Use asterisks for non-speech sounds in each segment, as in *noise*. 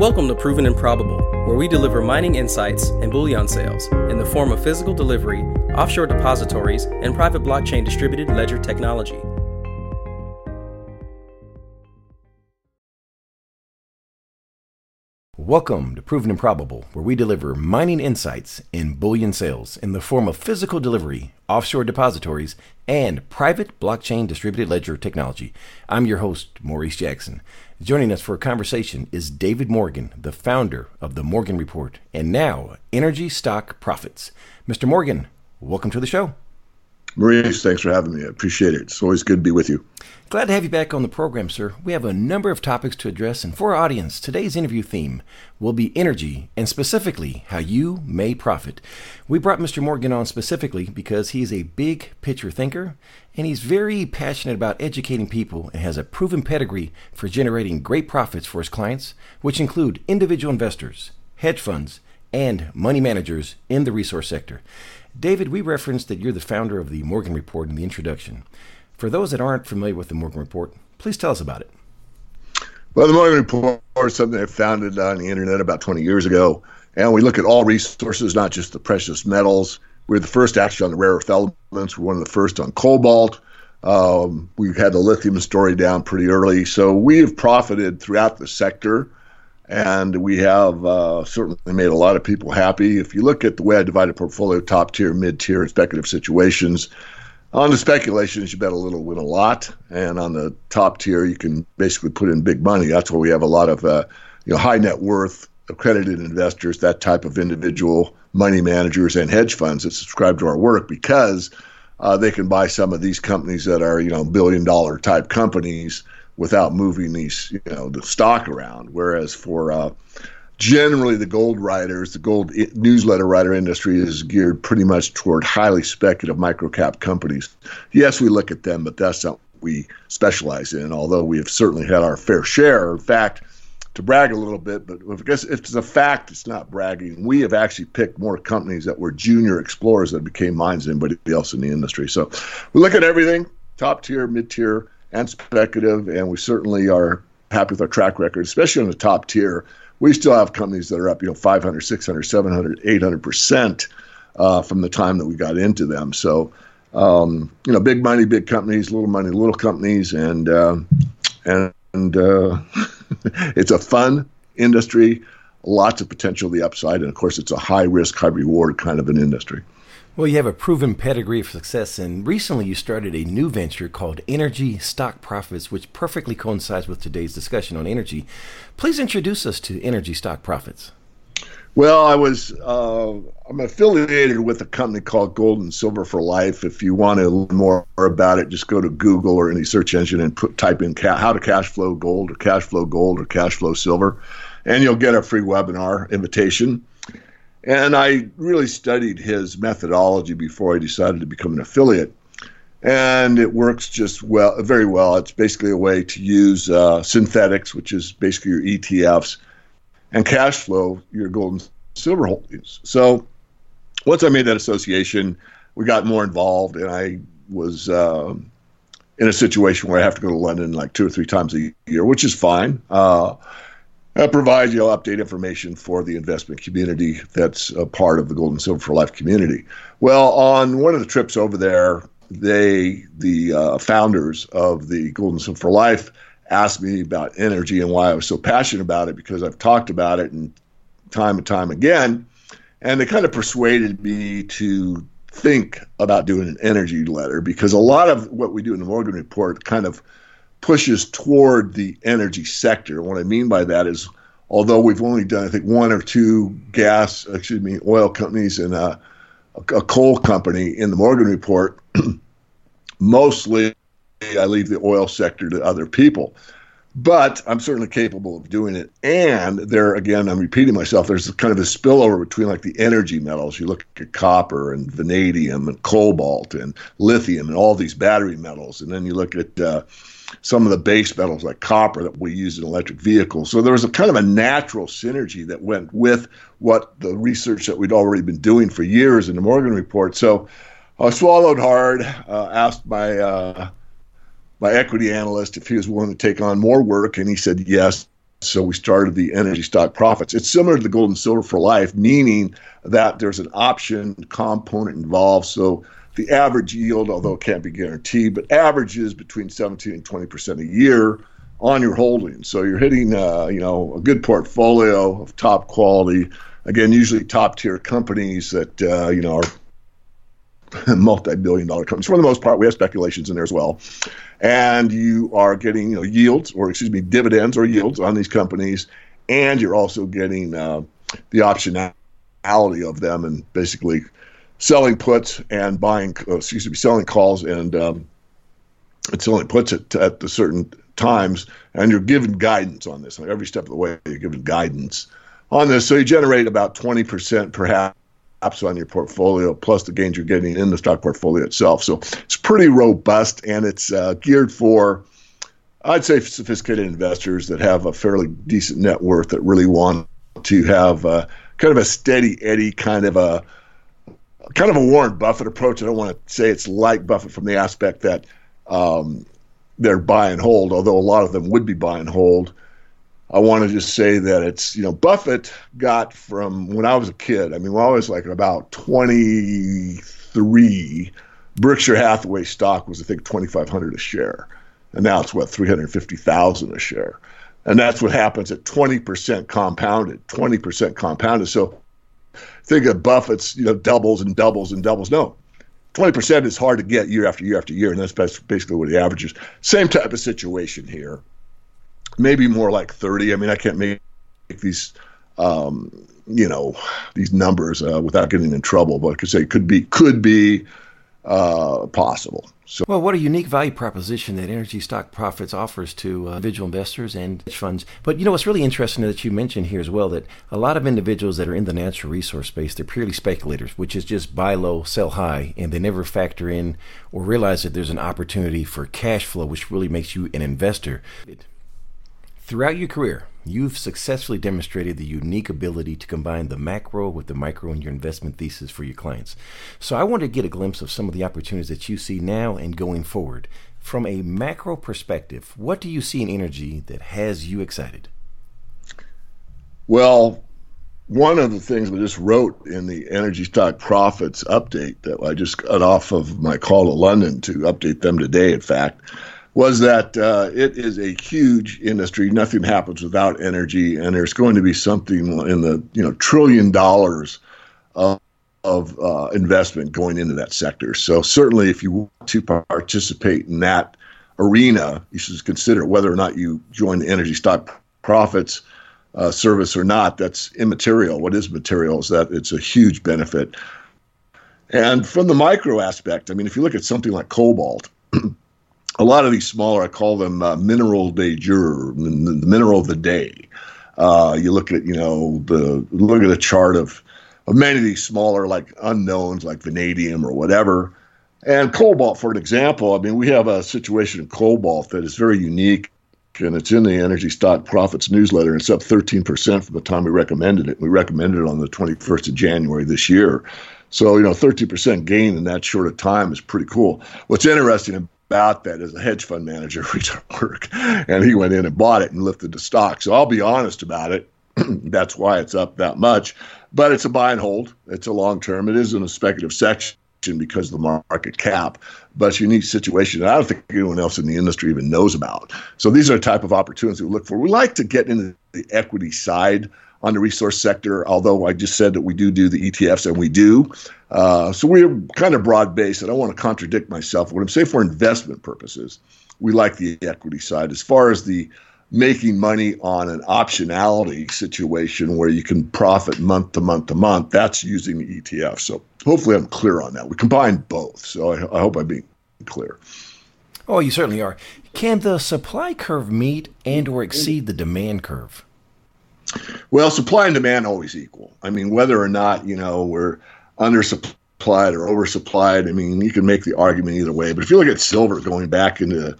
Welcome to Proven and Probable, where we deliver mining insights and bullion sales in the form of physical delivery, offshore depositories, and private blockchain distributed ledger technology. Welcome to Proven and Probable, where we deliver mining insights in bullion sales in the form of physical delivery, offshore depositories, and private blockchain distributed ledger technology. I'm your host, Maurice Jackson. Joining us for a conversation is David Morgan, the founder of the Morgan Report and now Energy Stock Profits. Mr. Morgan, welcome to the show. Maurice, thanks for having me. I appreciate it. It's always good to be with you. Glad to have you back on the program, sir. We have a number of topics to address, and for our audience, today's interview theme will be energy and specifically how you may profit. We brought Mr. Morgan on specifically because he's a big picture thinker and he's very passionate about educating people and has a proven pedigree for generating great profits for his clients, which include individual investors, hedge funds, and money managers in the resource sector. David, we referenced that you're the founder of the Morgan Report in the introduction. For those that aren't familiar with the Morgan Report, please tell us about it. Well, the Morgan Report is something I founded on the internet about 20 years ago. And we look at all resources, not just the precious metals. We're the first actually on the rare earth elements. We're one of the first on cobalt. Um, we had the lithium story down pretty early. So we have profited throughout the sector. And we have uh, certainly made a lot of people happy. If you look at the way I divided portfolio, top tier, mid tier, and speculative situations, on the speculations, you bet a little, win a lot, and on the top tier, you can basically put in big money. That's where we have a lot of, uh, you know, high net worth accredited investors, that type of individual money managers and hedge funds that subscribe to our work because uh, they can buy some of these companies that are, you know, billion dollar type companies without moving these, you know, the stock around. Whereas for uh, generally the gold writers, the gold newsletter writer industry is geared pretty much toward highly speculative microcap companies. Yes, we look at them, but that's not what we specialize in, although we have certainly had our fair share. In fact, to brag a little bit, but I guess if it's a fact, it's not bragging. We have actually picked more companies that were junior explorers that became mines than anybody else in the industry. So we look at everything top tier, mid tier, and speculative, and we certainly are happy with our track record, especially on the top tier we still have companies that are up, you know, 500, 600, 700, 800 percent uh, from the time that we got into them. So, um, you know, big money, big companies, little money, little companies, and uh, and uh, *laughs* it's a fun industry, lots of potential, the upside, and of course, it's a high risk, high reward kind of an industry. Well, you have a proven pedigree of success, and recently you started a new venture called Energy Stock Profits, which perfectly coincides with today's discussion on energy. Please introduce us to Energy Stock Profits. Well, I was uh, I'm affiliated with a company called Gold and Silver for Life. If you want to learn more about it, just go to Google or any search engine and put type in ca- how to cash flow gold or cash flow gold or cash flow silver, and you'll get a free webinar invitation. And I really studied his methodology before I decided to become an affiliate. And it works just well, very well. It's basically a way to use uh, synthetics, which is basically your ETFs, and cash flow your gold and silver holdings. So once I made that association, we got more involved, and I was uh, in a situation where I have to go to London like two or three times a year, which is fine. Uh, uh, provide you know, update information for the investment community that's a part of the Gold and Silver for Life community. Well, on one of the trips over there, they, the uh, founders of the Gold and Silver for Life, asked me about energy and why I was so passionate about it because I've talked about it and time and time again. And they kind of persuaded me to think about doing an energy letter because a lot of what we do in the Morgan Report kind of pushes toward the energy sector. What I mean by that is, although we've only done, I think, one or two gas, excuse me, oil companies and a, a coal company in the Morgan report, *clears throat* mostly I leave the oil sector to other people. But I'm certainly capable of doing it. And there, again, I'm repeating myself, there's kind of a spillover between like the energy metals. You look at copper and vanadium and cobalt and lithium and all these battery metals. And then you look at, uh, some of the base metals like copper that we use in electric vehicles. So there was a kind of a natural synergy that went with what the research that we'd already been doing for years in the Morgan report. So I swallowed hard, uh, asked my uh, my equity analyst if he was willing to take on more work, and he said yes. so we started the energy stock profits. It's similar to the gold and silver for life, meaning that there's an option component involved. So the average yield, although it can't be guaranteed, but averages between 17 and 20 percent a year on your holdings. So you're hitting, uh, you know, a good portfolio of top quality. Again, usually top tier companies that uh, you know are *laughs* multi-billion dollar companies. For the most part, we have speculations in there as well and you are getting you know yields or excuse me dividends or yields on these companies, and you're also getting uh, the optionality of them and basically selling puts and buying uh, excuse me selling calls and um, selling puts at, at the certain times, and you're given guidance on this. Like every step of the way, you're given guidance on this. So you generate about 20% perhaps on your portfolio, plus the gains you're getting in the stock portfolio itself. So it's pretty robust and it's uh, geared for, I'd say, sophisticated investors that have a fairly decent net worth that really want to have uh, kind of a steady eddy kind of a kind of a Warren Buffett approach. I don't want to say it's like Buffett from the aspect that um, they're buy and hold, although a lot of them would be buy and hold. I want to just say that it's, you know, Buffett got from when I was a kid, I mean, when I was like about 23, Berkshire Hathaway stock was, I think, 2,500 a share. And now it's what, 350,000 a share. And that's what happens at 20% compounded, 20% compounded. So think of Buffett's, you know, doubles and doubles and doubles. No, 20% is hard to get year after year after year. And that's basically what he averages. Same type of situation here maybe more like 30. I mean, I can't make these, um, you know, these numbers uh, without getting in trouble, but I could say could be could be uh, possible. So, well, what a unique value proposition that Energy Stock Profits offers to uh, individual investors and hedge funds. But you know, what's really interesting that you mentioned here as well that a lot of individuals that are in the natural resource space, they're purely speculators, which is just buy low, sell high, and they never factor in or realize that there's an opportunity for cash flow, which really makes you an investor. Throughout your career, you've successfully demonstrated the unique ability to combine the macro with the micro in your investment thesis for your clients. So I want to get a glimpse of some of the opportunities that you see now and going forward. From a macro perspective, what do you see in energy that has you excited? Well, one of the things I just wrote in the Energy Stock Profits update that I just got off of my call to London to update them today, in fact, was that uh, it is a huge industry. Nothing happens without energy, and there's going to be something in the you know trillion dollars of, of uh, investment going into that sector. So certainly, if you want to participate in that arena, you should consider whether or not you join the energy stock profits uh, service or not. That's immaterial. What is material is that it's a huge benefit. And from the micro aspect, I mean, if you look at something like cobalt. *clears throat* a lot of these smaller, I call them uh, mineral de jour, the, mineral of the day. Uh, you look at, you know, the look at a chart of, of many of these smaller, like unknowns, like vanadium or whatever. And cobalt, for an example, I mean, we have a situation in cobalt that is very unique, and it's in the Energy Stock Profits newsletter. It's up 13% from the time we recommended it. We recommended it on the 21st of January this year. So, you know, 13% gain in that short of time is pretty cool. What's interesting about that as a hedge fund manager *laughs* at work, and he went in and bought it and lifted the stock. So I'll be honest about it. *clears throat* That's why it's up that much. But it's a buy and hold. It's a long term. It is in a speculative section because of the market cap, but it's a unique situation that I don't think anyone else in the industry even knows about. So these are the type of opportunities we look for. We like to get into the equity side on the resource sector, although I just said that we do do the ETFs, and we do. Uh, so we're kind of broad based. I don't want to contradict myself. What I'm saying for investment purposes, we like the equity side. As far as the making money on an optionality situation where you can profit month to month to month, that's using the ETF. So hopefully I'm clear on that. We combine both. So I, I hope I'm being clear. Oh, you certainly are. Can the supply curve meet and or exceed the demand curve? Well, supply and demand always equal. I mean, whether or not you know we're undersupplied or oversupplied, I mean, you can make the argument either way. But if you look at silver going back into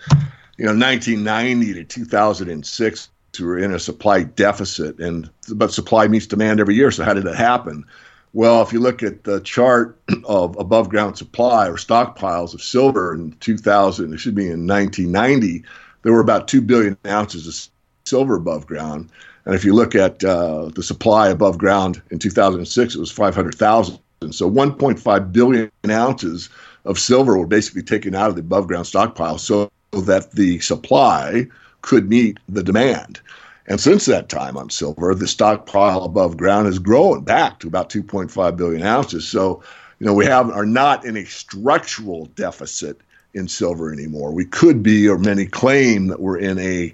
you know 1990 to 2006, we were in a supply deficit, and but supply meets demand every year. So how did that happen? Well, if you look at the chart *clears throat* of above ground supply or stockpiles of silver in 2000, it should be in 1990, there were about 2 billion ounces of silver above ground. And if you look at uh, the supply above ground in 2006, it was 500,000. So 1.5 billion ounces of silver were basically taken out of the above ground stockpile so that the supply could meet the demand. And since that time on silver, the stockpile above ground has grown back to about 2.5 billion ounces. So, you know, we have are not in a structural deficit in silver anymore. We could be, or many claim that we're in a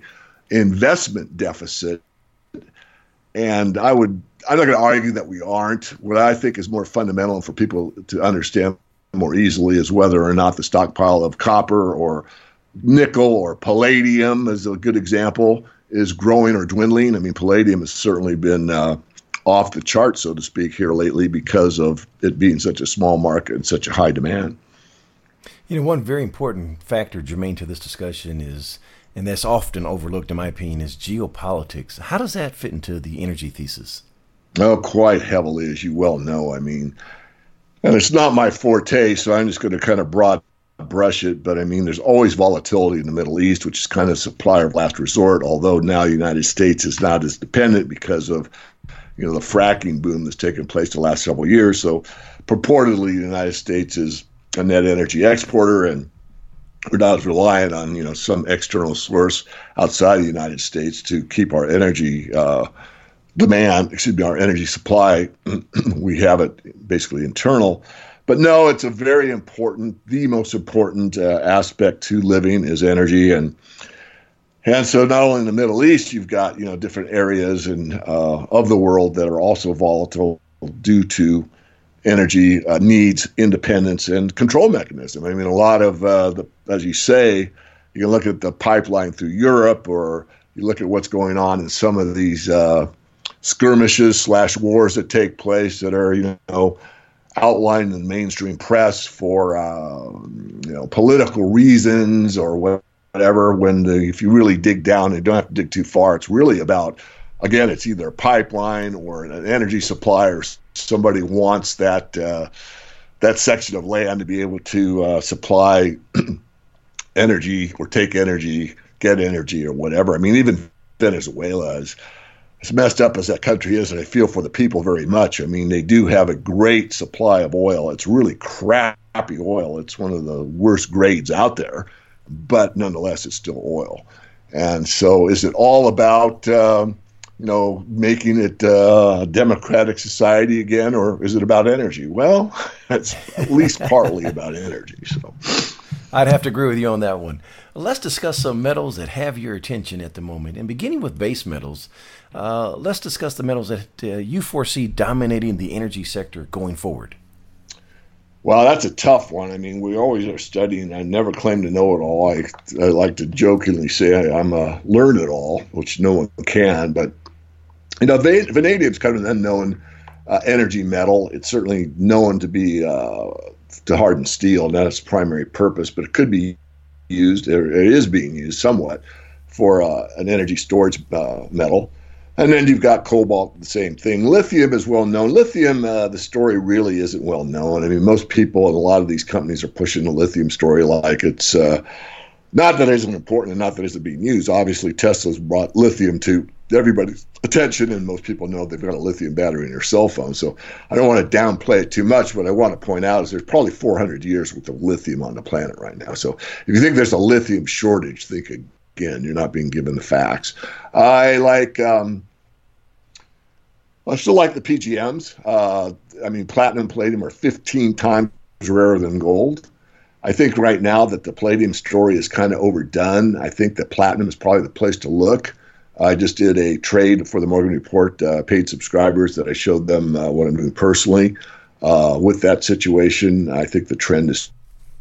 investment deficit. And I would, I'm not going to argue that we aren't. What I think is more fundamental for people to understand more easily is whether or not the stockpile of copper or nickel or palladium is a good example is growing or dwindling. I mean, palladium has certainly been uh, off the chart, so to speak, here lately because of it being such a small market and such a high demand. You know, one very important factor germane to this discussion is, and that's often overlooked in my opinion, is geopolitics. How does that fit into the energy thesis? Oh, quite heavily, as you well know. I mean, and it's not my forte, so I'm just going to kind of broad brush it. But I mean, there's always volatility in the Middle East, which is kind of supplier of last resort. Although now the United States is not as dependent because of you know the fracking boom that's taken place the last several years. So purportedly, the United States is a net energy exporter and we're not reliant on you know some external source outside the United States to keep our energy uh, demand, excuse me, our energy supply. *clears throat* we have it basically internal. But no, it's a very important, the most important uh, aspect to living is energy, and and so not only in the Middle East, you've got you know different areas and uh, of the world that are also volatile due to energy uh, needs independence and control mechanism. I mean, a lot of uh, the, as you say, you can look at the pipeline through Europe, or you look at what's going on in some of these uh, skirmishes slash wars that take place that are you know outlined in the mainstream press for uh, you know political reasons or whatever. When the, if you really dig down, you don't have to dig too far. It's really about again, it's either a pipeline or an energy supply or somebody wants that uh, that section of land to be able to uh, supply *clears throat* energy or take energy, get energy or whatever. I mean, even Venezuela is as messed up as that country is, and I feel for the people very much. I mean, they do have a great supply of oil. It's really crappy oil. It's one of the worst grades out there, but nonetheless, it's still oil. And so, is it all about um, you know, making it uh, a democratic society again, or is it about energy? Well, *laughs* it's at least partly about energy. So, I'd have to agree with you on that one. Let's discuss some metals that have your attention at the moment, and beginning with base metals. Uh, let's discuss the metals that uh, you foresee dominating the energy sector going forward. Well, that's a tough one. I mean, we always are studying. I never claim to know it all. I, I like to jokingly say I, am a learn it all, which no one can. But you know, vanadium is kind of an unknown uh, energy metal. It's certainly known to be uh, to harden steel, not its primary purpose, but it could be used, it is being used somewhat for uh, an energy storage uh, metal. And then you've got cobalt, the same thing. Lithium is well known. Lithium, uh, the story really isn't well known. I mean, most people and a lot of these companies are pushing the lithium story like it's uh, not that it isn't important and not that it isn't being used. Obviously, Tesla's brought lithium to everybody's attention, and most people know they've got a lithium battery in their cell phone. So I don't want to downplay it too much. What I want to point out is there's probably 400 years worth of lithium on the planet right now. So if you think there's a lithium shortage, think again. You're not being given the facts. I like. Um, I still like the PGMs. Uh, I mean, platinum and palladium are 15 times rarer than gold. I think right now that the palladium story is kind of overdone. I think that platinum is probably the place to look. I just did a trade for the Morgan Report uh, paid subscribers that I showed them uh, what I'm doing personally. Uh, with that situation, I think the trend has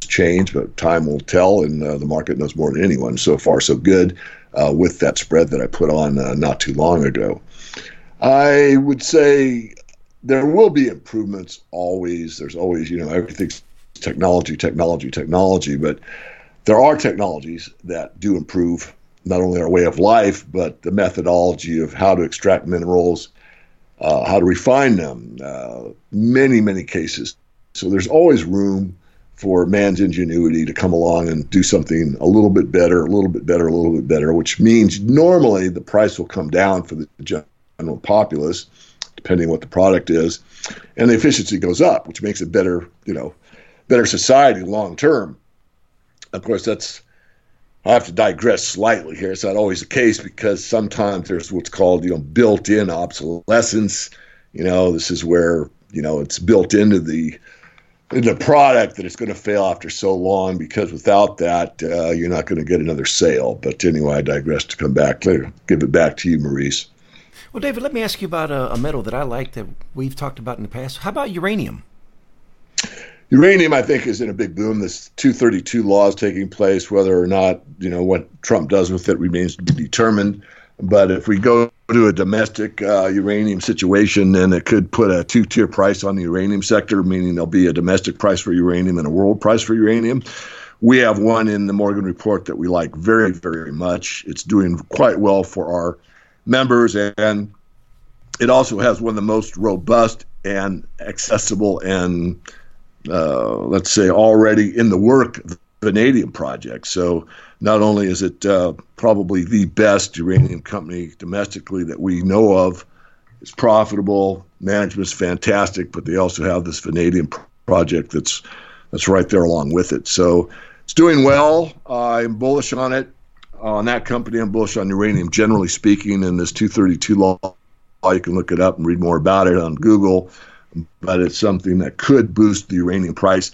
changed, but time will tell, and uh, the market knows more than anyone. So far, so good uh, with that spread that I put on uh, not too long ago. I would say there will be improvements always. There's always, you know, everything's technology, technology, technology, but there are technologies that do improve not only our way of life, but the methodology of how to extract minerals, uh, how to refine them, uh, many, many cases. So there's always room for man's ingenuity to come along and do something a little bit better, a little bit better, a little bit better, which means normally the price will come down for the general populace, depending what the product is, and the efficiency goes up, which makes it better, you know, better society long term. Of course, that's I have to digress slightly here. It's not always the case because sometimes there's what's called, you know, built-in obsolescence. You know, this is where you know it's built into the the product that it's going to fail after so long because without that uh, you're not going to get another sale. But anyway, I digress to come back. Later, give it back to you, Maurice. Well, David, let me ask you about a, a metal that I like that we've talked about in the past. How about uranium? Uranium, I think, is in a big boom. This 232 law is taking place. Whether or not you know what Trump does with it remains to be determined. But if we go to a domestic uh, uranium situation, then it could put a two tier price on the uranium sector, meaning there'll be a domestic price for uranium and a world price for uranium. We have one in the Morgan report that we like very, very much. It's doing quite well for our members, and it also has one of the most robust and accessible and uh, let's say already in the work the vanadium project. So not only is it uh, probably the best uranium company domestically that we know of, it's profitable, management's fantastic, but they also have this vanadium project that's that's right there along with it. So it's doing well. Uh, I'm bullish on it. Uh, on that company, I'm bullish on uranium generally speaking. And this 232 law, you can look it up and read more about it on Google. But it's something that could boost the uranium price.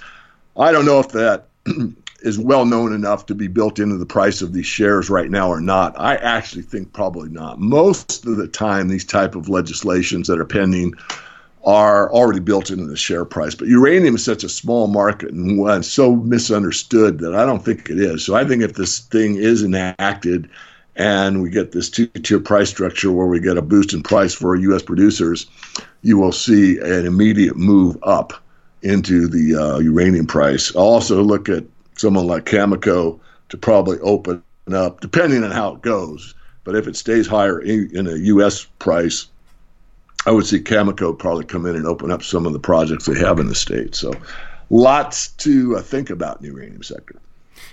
I don't know if that *clears throat* is well known enough to be built into the price of these shares right now or not. I actually think probably not. Most of the time, these type of legislations that are pending are already built into the share price. But uranium is such a small market and one so misunderstood that I don't think it is. So I think if this thing is enacted and we get this two-tier price structure where we get a boost in price for U.S. producers, you will see an immediate move up into the uh, uranium price. I'll also look at someone like Cameco to probably open up, depending on how it goes. But if it stays higher in, in a U.S. price, I would see Cameco probably come in and open up some of the projects they have in the state. So, lots to uh, think about in the uranium sector.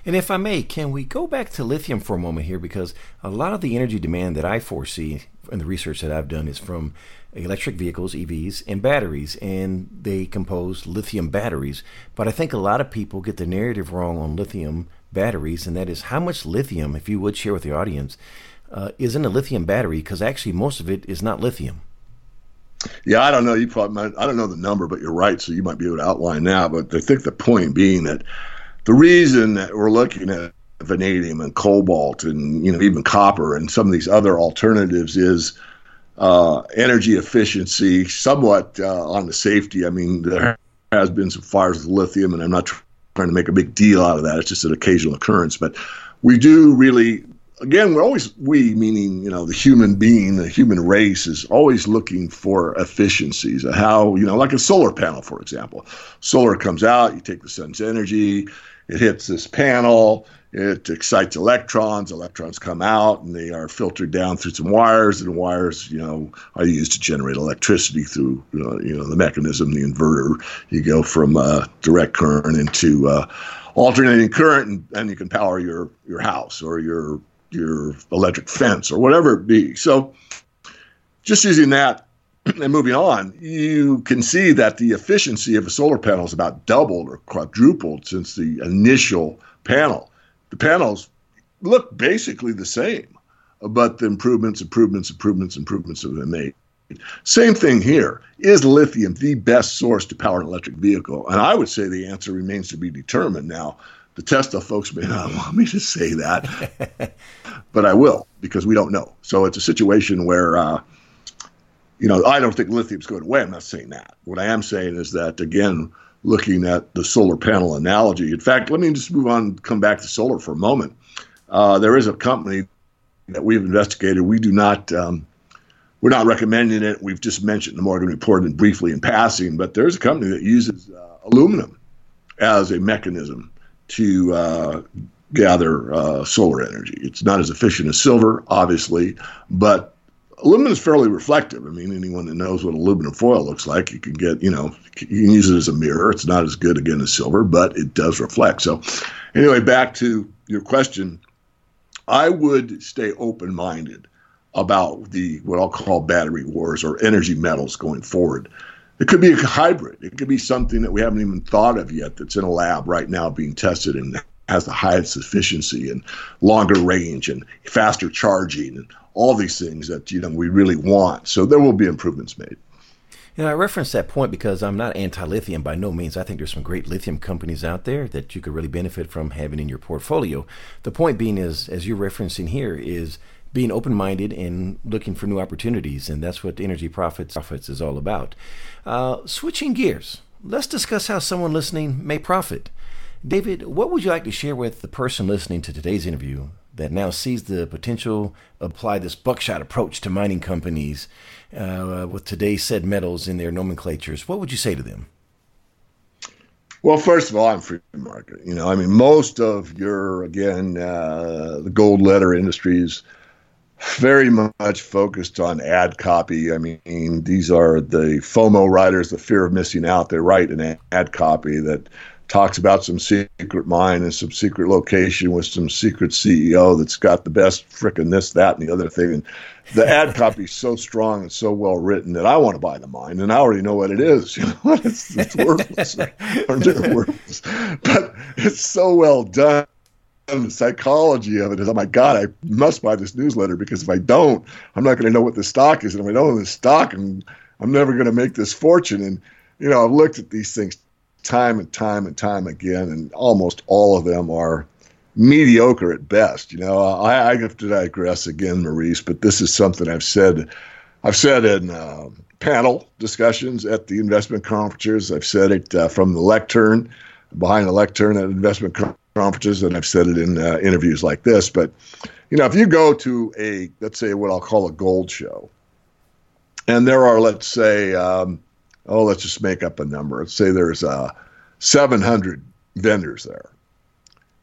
And if I may, can we go back to lithium for a moment here? Because a lot of the energy demand that I foresee in the research that I've done is from electric vehicles, EVs, and batteries, and they compose lithium batteries. But I think a lot of people get the narrative wrong on lithium batteries, and that is how much lithium, if you would share with the audience, uh, is in a lithium battery, because actually most of it is not lithium. Yeah, I don't know. You probably might, I don't know the number, but you're right. So you might be able to outline that. But I think the point being that the reason that we're looking at vanadium and cobalt and you know even copper and some of these other alternatives is uh, energy efficiency, somewhat uh, on the safety. I mean, there has been some fires with lithium, and I'm not trying to make a big deal out of that. It's just an occasional occurrence, but we do really. Again, we're always we, meaning you know the human being, the human race, is always looking for efficiencies. How you know, like a solar panel, for example. Solar comes out, you take the sun's energy, it hits this panel, it excites electrons. Electrons come out and they are filtered down through some wires, and wires, you know, are used to generate electricity through, uh, you know, the mechanism, the inverter. You go from uh, direct current into uh, alternating current, and, and you can power your your house or your your electric fence or whatever it be. So, just using that *clears throat* and moving on, you can see that the efficiency of a solar panel is about doubled or quadrupled since the initial panel the panels look basically the same, but the improvements, improvements, improvements, improvements have been made. Same thing here. Is lithium the best source to power an electric vehicle? And I would say the answer remains to be determined. Now, the Tesla folks may not *laughs* want me to say that, but I will because we don't know. So it's a situation where, uh, you know, I don't think lithium's going away. I'm not saying that. What I am saying is that, again, looking at the solar panel analogy. In fact, let me just move on, come back to solar for a moment. Uh, there is a company that we've investigated. We do not, um, we're not recommending it. We've just mentioned the Morgan report briefly in passing, but there's a company that uses uh, aluminum as a mechanism to uh, gather uh, solar energy. It's not as efficient as silver, obviously, but aluminum is fairly reflective. I mean, anyone that knows what aluminum foil looks like, you can get, you know, you can use it as a mirror. It's not as good again as silver, but it does reflect. So, anyway, back to your question. I would stay open minded about the what I'll call battery wars or energy metals going forward. It could be a hybrid. It could be something that we haven't even thought of yet that's in a lab right now being tested and has the highest efficiency and longer range and faster charging and all these things that you know we really want. So there will be improvements made. And I reference that point because I'm not anti-lithium by no means. I think there's some great lithium companies out there that you could really benefit from having in your portfolio. The point being is, as you're referencing here, is being open-minded and looking for new opportunities, and that's what Energy Profits Profits is all about. Uh, switching gears, let's discuss how someone listening may profit. David, what would you like to share with the person listening to today's interview that now sees the potential apply this buckshot approach to mining companies uh, with today's said metals in their nomenclatures? What would you say to them? Well, first of all, I'm free market. You know, I mean, most of your again uh, the gold letter industries very much focused on ad copy. I mean, these are the FOMO writers, the fear of missing out. They write an ad copy that talks about some secret mine and some secret location with some secret CEO that's got the best frickin' this, that, and the other thing. And the ad copy is so strong and so well written that I want to buy the mine, and I already know what it is. *laughs* You know, it's, it's worthless, *laughs* or, or worthless, but it's so well done the psychology of it is, oh my God, I must buy this newsletter because if I don't, I'm not going to know what the stock is. And if I don't know the stock, I'm, I'm never going to make this fortune. And, you know, I've looked at these things time and time and time again, and almost all of them are mediocre at best. You know, I, I have to digress again, Maurice, but this is something I've said. I've said in uh, panel discussions at the investment conferences. I've said it uh, from the lectern, behind the lectern at investment conferences, and I've said it in uh, interviews like this. But you know, if you go to a let's say what I'll call a gold show, and there are let's say um, oh let's just make up a number. Let's say there's uh, 700 vendors there.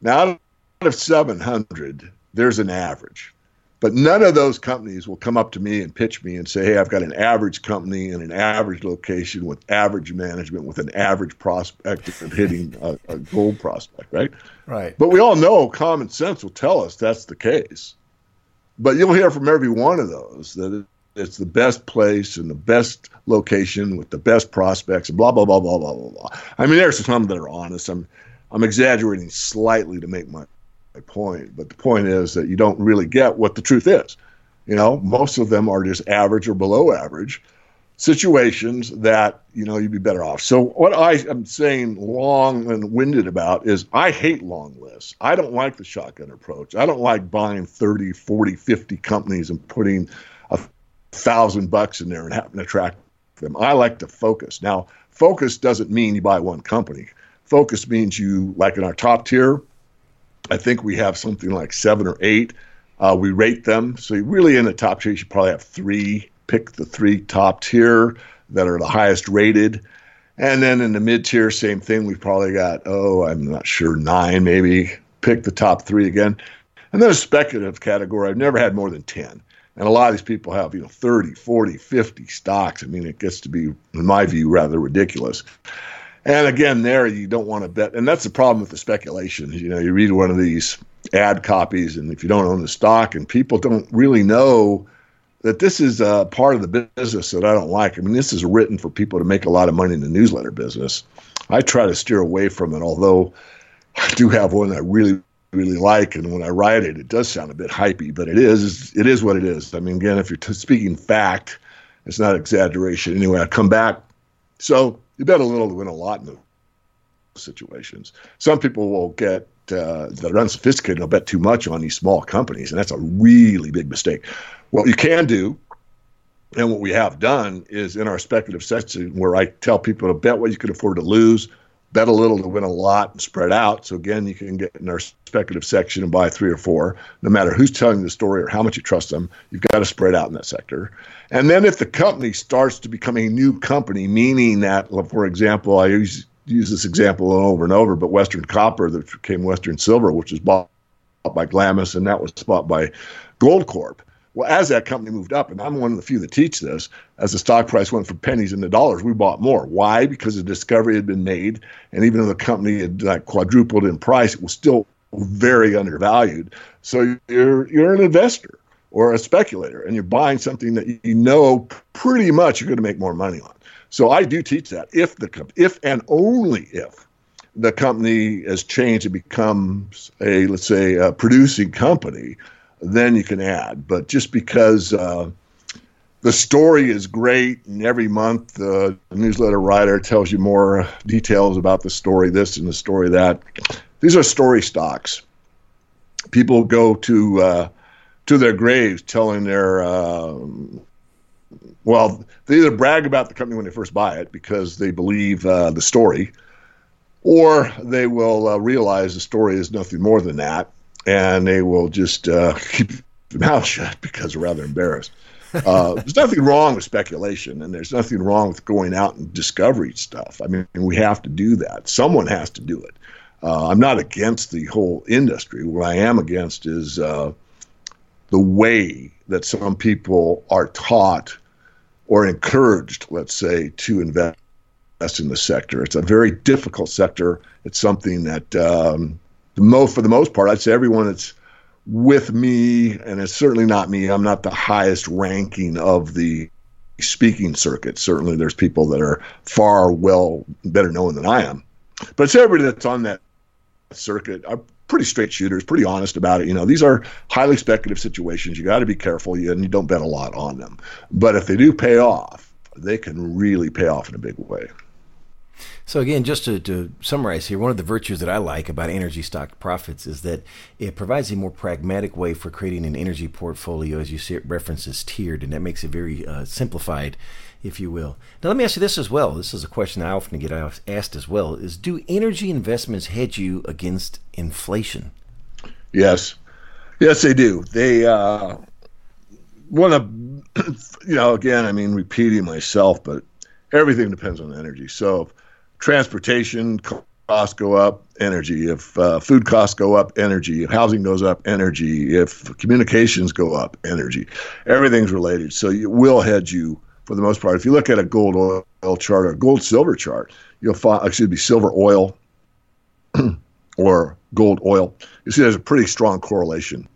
Now, out of 700, there's an average. But none of those companies will come up to me and pitch me and say, hey, I've got an average company in an average location with average management with an average prospect of hitting a, a gold prospect, right? Right. But we all know common sense will tell us that's the case. But you'll hear from every one of those that it's the best place and the best location with the best prospects and blah blah blah blah blah blah blah. I mean, there's some that are honest. I'm I'm exaggerating slightly to make my, my point, but the point is that you don't really get what the truth is. You know, most of them are just average or below average situations that you know you'd be better off. So what I am saying long and winded about is I hate long lists. I don't like the shotgun approach. I don't like buying 30, 40, 50 companies and putting a thousand bucks in there and having to track them. I like to focus. Now, focus doesn't mean you buy one company. Focus means you, like in our top tier, I think we have something like seven or eight. Uh, we rate them. So, really, in the top tier, you should probably have three. Pick the three top tier that are the highest rated. And then in the mid tier, same thing. We've probably got, oh, I'm not sure, nine maybe. Pick the top three again. And then a speculative category, I've never had more than 10. And a lot of these people have, you know, 30, 40, 50 stocks. I mean, it gets to be, in my view, rather ridiculous. And again, there you don't want to bet. And that's the problem with the speculation. You know, you read one of these ad copies, and if you don't own the stock, and people don't really know that this is a part of the business that I don't like. I mean, this is written for people to make a lot of money in the newsletter business. I try to steer away from it, although I do have one that really really like, and when I write it, it does sound a bit hypey, but it is it is what it is. I mean, again, if you're t- speaking fact, it's not exaggeration. Anyway, I come back. So you bet a little to win a lot in those situations. Some people will get uh, that are unsophisticated. They'll bet too much on these small companies, and that's a really big mistake. What you can do, and what we have done, is in our speculative section where I tell people to bet what you can afford to lose bet a little to win a lot and spread out. So again, you can get in our speculative section and buy three or four. No matter who's telling the story or how much you trust them, you've got to spread out in that sector. And then if the company starts to become a new company, meaning that, for example, I use use this example over and over, but Western Copper that became Western Silver, which was bought by Glamis, and that was bought by Goldcorp. Well, as that company moved up, and I'm one of the few that teach this, as the stock price went from pennies into dollars, we bought more. Why? Because the discovery had been made, and even though the company had like quadrupled in price, it was still very undervalued. So you're you're an investor or a speculator, and you're buying something that you know pretty much you're going to make more money on. So I do teach that if the if and only if the company has changed and becomes a let's say a producing company then you can add. But just because uh, the story is great, and every month the newsletter writer tells you more details about the story, this and the story that. These are story stocks. People go to uh, to their graves telling their uh, well, they either brag about the company when they first buy it because they believe uh, the story, or they will uh, realize the story is nothing more than that, and they will just uh, *laughs* keep their mouth shut because they're rather embarrassed. Uh, *laughs* there's nothing wrong with speculation, and there's nothing wrong with going out and discovering stuff. I mean, we have to do that. Someone has to do it. Uh, I'm not against the whole industry. What I am against is uh, the way that some people are taught or encouraged, let's say, to invest in the sector. It's a very difficult sector. It's something that um, most for the most part, I'd say everyone that's with me, and it's certainly not me. I'm not the highest ranking of the speaking circuit. Certainly, there's people that are far well better known than I am, but it's everybody that's on that circuit are pretty straight shooters, pretty honest about it. You know, these are highly speculative situations. You got to be careful, and you don't bet a lot on them. But if they do pay off, they can really pay off in a big way. So again, just to, to, summarize here, one of the virtues that I like about energy stock profits is that it provides a more pragmatic way for creating an energy portfolio, as you see it references tiered, and that makes it very uh, simplified, if you will. Now, let me ask you this as well. This is a question I often get asked as well: Is do energy investments hedge you against inflation? Yes, yes, they do. They uh, want *clears throat* to, you know, again, I mean, repeating myself, but everything depends on energy. So transportation costs go up, energy. If uh, food costs go up, energy. If housing goes up, energy. If communications go up, energy. Everything's related. So it will hedge you for the most part. If you look at a gold oil chart or gold silver chart, you'll find, excuse me, silver oil *clears throat* or gold oil. You see, there's a pretty strong correlation.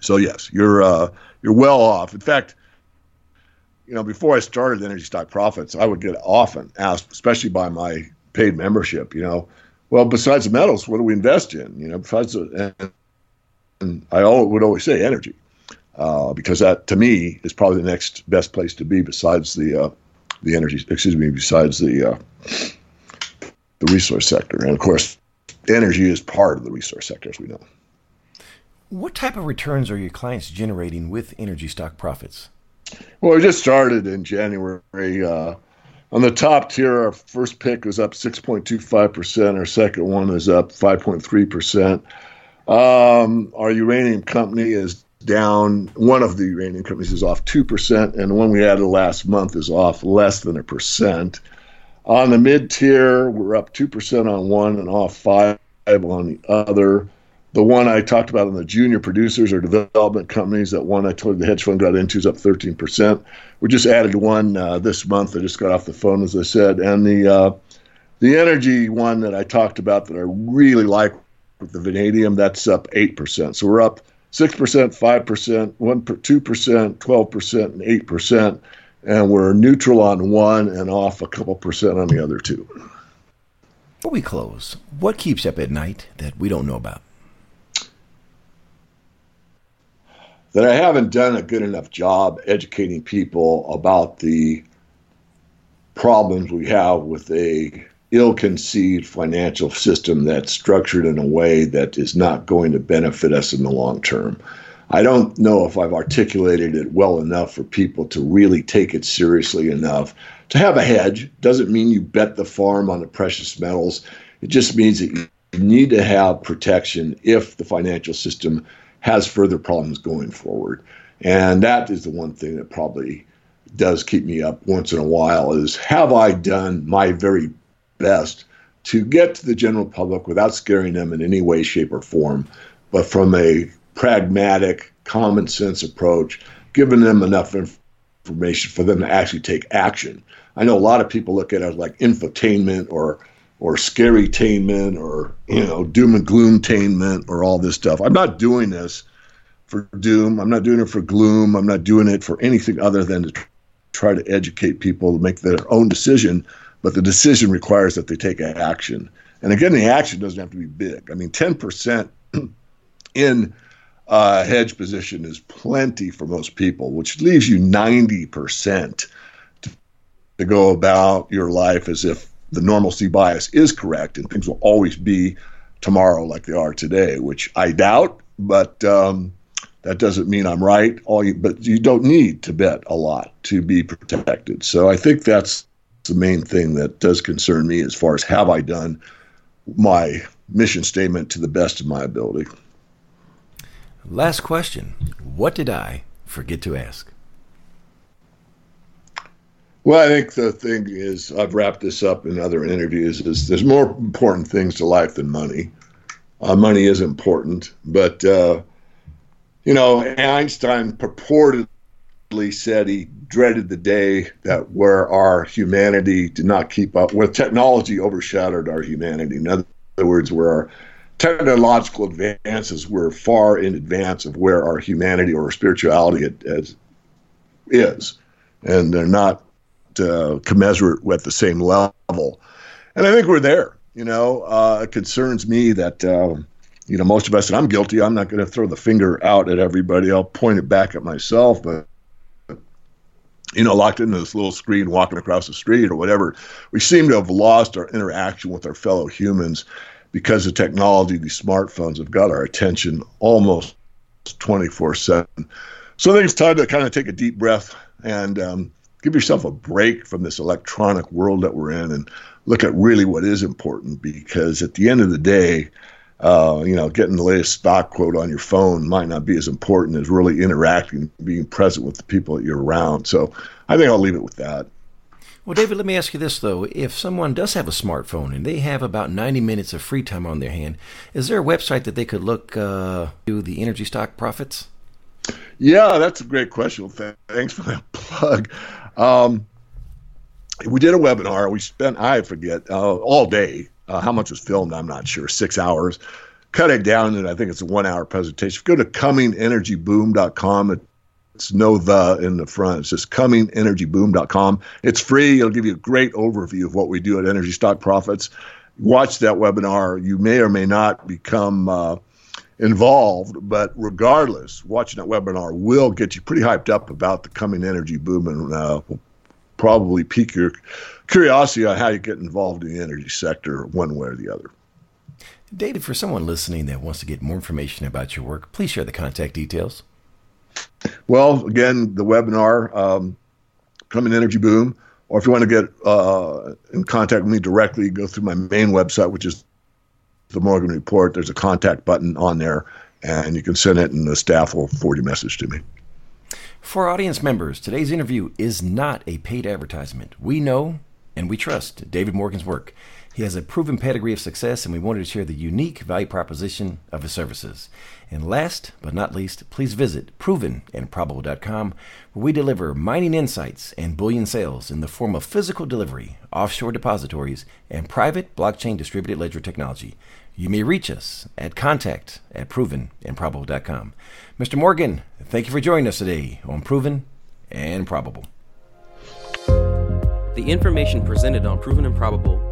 So yes, you're uh, you're well off. In fact, you know, before I started Energy Stock Profits, I would get often asked, especially by my paid membership, you know, well, besides metals, what do we invest in? You know, besides and, and I would always say energy, uh, because that to me is probably the next best place to be besides the uh, the energy. Excuse me, besides the uh, the resource sector, and of course, energy is part of the resource sector, as we know. What type of returns are your clients generating with energy stock profits? Well, we just started in January. Uh, on the top tier, our first pick was up 6.25%. Our second one is up 5.3%. Um, our uranium company is down. One of the uranium companies is off 2%, and the one we added last month is off less than a percent. On the mid tier, we're up 2% on one and off 5 on the other. The one I talked about in the junior producers or development companies, that one I told you the hedge fund got into is up 13%. We just added one uh, this month. I just got off the phone, as I said. And the uh, the energy one that I talked about that I really like with the vanadium, that's up 8%. So we're up 6%, 5%, 1 2%, 12%, and 8%. And we're neutral on one and off a couple percent on the other two. Before we close, what keeps up at night that we don't know about? That I haven't done a good enough job educating people about the problems we have with a ill-conceived financial system that's structured in a way that is not going to benefit us in the long term. I don't know if I've articulated it well enough for people to really take it seriously enough. To have a hedge doesn't mean you bet the farm on the precious metals. It just means that you need to have protection if the financial system has further problems going forward. And that is the one thing that probably does keep me up once in a while is have I done my very best to get to the general public without scaring them in any way, shape, or form, but from a pragmatic, common sense approach, giving them enough information for them to actually take action. I know a lot of people look at it as like infotainment or or scary tainment or you hmm. know doom and gloom tainment or all this stuff. I'm not doing this for doom. I'm not doing it for gloom. I'm not doing it for anything other than to try to educate people to make their own decision. But the decision requires that they take action. And again, the action doesn't have to be big. I mean, 10% *clears throat* in a hedge position is plenty for most people, which leaves you 90% to, to go about your life as if the normalcy bias is correct and things will always be tomorrow like they are today, which I doubt, but um, that doesn't mean I'm right. All you, but you don't need to bet a lot to be protected. So I think that's the main thing that does concern me as far as have I done my mission statement to the best of my ability. Last question. What did I forget to ask? Well, I think the thing is, I've wrapped this up in other interviews, is there's more important things to life than money. Uh, money is important, but, uh, you know, Einstein purportedly said he dreaded the day that where our humanity did not keep up, where technology overshadowed our humanity. In other words, where our technological advances were far in advance of where our humanity or our spirituality is. And they're not uh, commensurate at the same level. And I think we're there. You know, uh, it concerns me that, uh, you know, most of us, and I'm guilty, I'm not going to throw the finger out at everybody. I'll point it back at myself. But, you know, locked into this little screen walking across the street or whatever, we seem to have lost our interaction with our fellow humans because of technology. These smartphones have got our attention almost 24 7. So I think it's time to kind of take a deep breath and, um, give yourself a break from this electronic world that we're in and look at really what is important because at the end of the day, uh, you know, getting the latest stock quote on your phone might not be as important as really interacting, being present with the people that you're around. So I think I'll leave it with that. Well, David, let me ask you this, though. If someone does have a smartphone and they have about 90 minutes of free time on their hand, is there a website that they could look uh, to the energy stock profits? Yeah, that's a great question. Thanks for that *laughs* plug. Um, we did a webinar. We spent, I forget, uh, all day. Uh, how much was filmed? I'm not sure. Six hours. Cut it down, and I think it's a one hour presentation. Go to comingenergyboom.com. It's no the in the front. It's just comingenergyboom.com. It's free. It'll give you a great overview of what we do at Energy Stock Profits. Watch that webinar. You may or may not become. Uh, involved. But regardless, watching that webinar will get you pretty hyped up about the coming energy boom and uh, will probably pique your curiosity on how you get involved in the energy sector one way or the other. David, for someone listening that wants to get more information about your work, please share the contact details. Well, again, the webinar, um, Coming Energy Boom, or if you want to get uh, in contact with me directly, go through my main website, which is the Morgan Report. There's a contact button on there, and you can send it, and the staff will forward your message to me. For audience members, today's interview is not a paid advertisement. We know and we trust David Morgan's work. He has a proven pedigree of success, and we wanted to share the unique value proposition of his services. And last but not least, please visit provenandprobable.com, where we deliver mining insights and bullion sales in the form of physical delivery, offshore depositories, and private blockchain distributed ledger technology. You may reach us at contact at provenandprobable.com. Mr. Morgan, thank you for joining us today on Proven and Probable. The information presented on Proven and Probable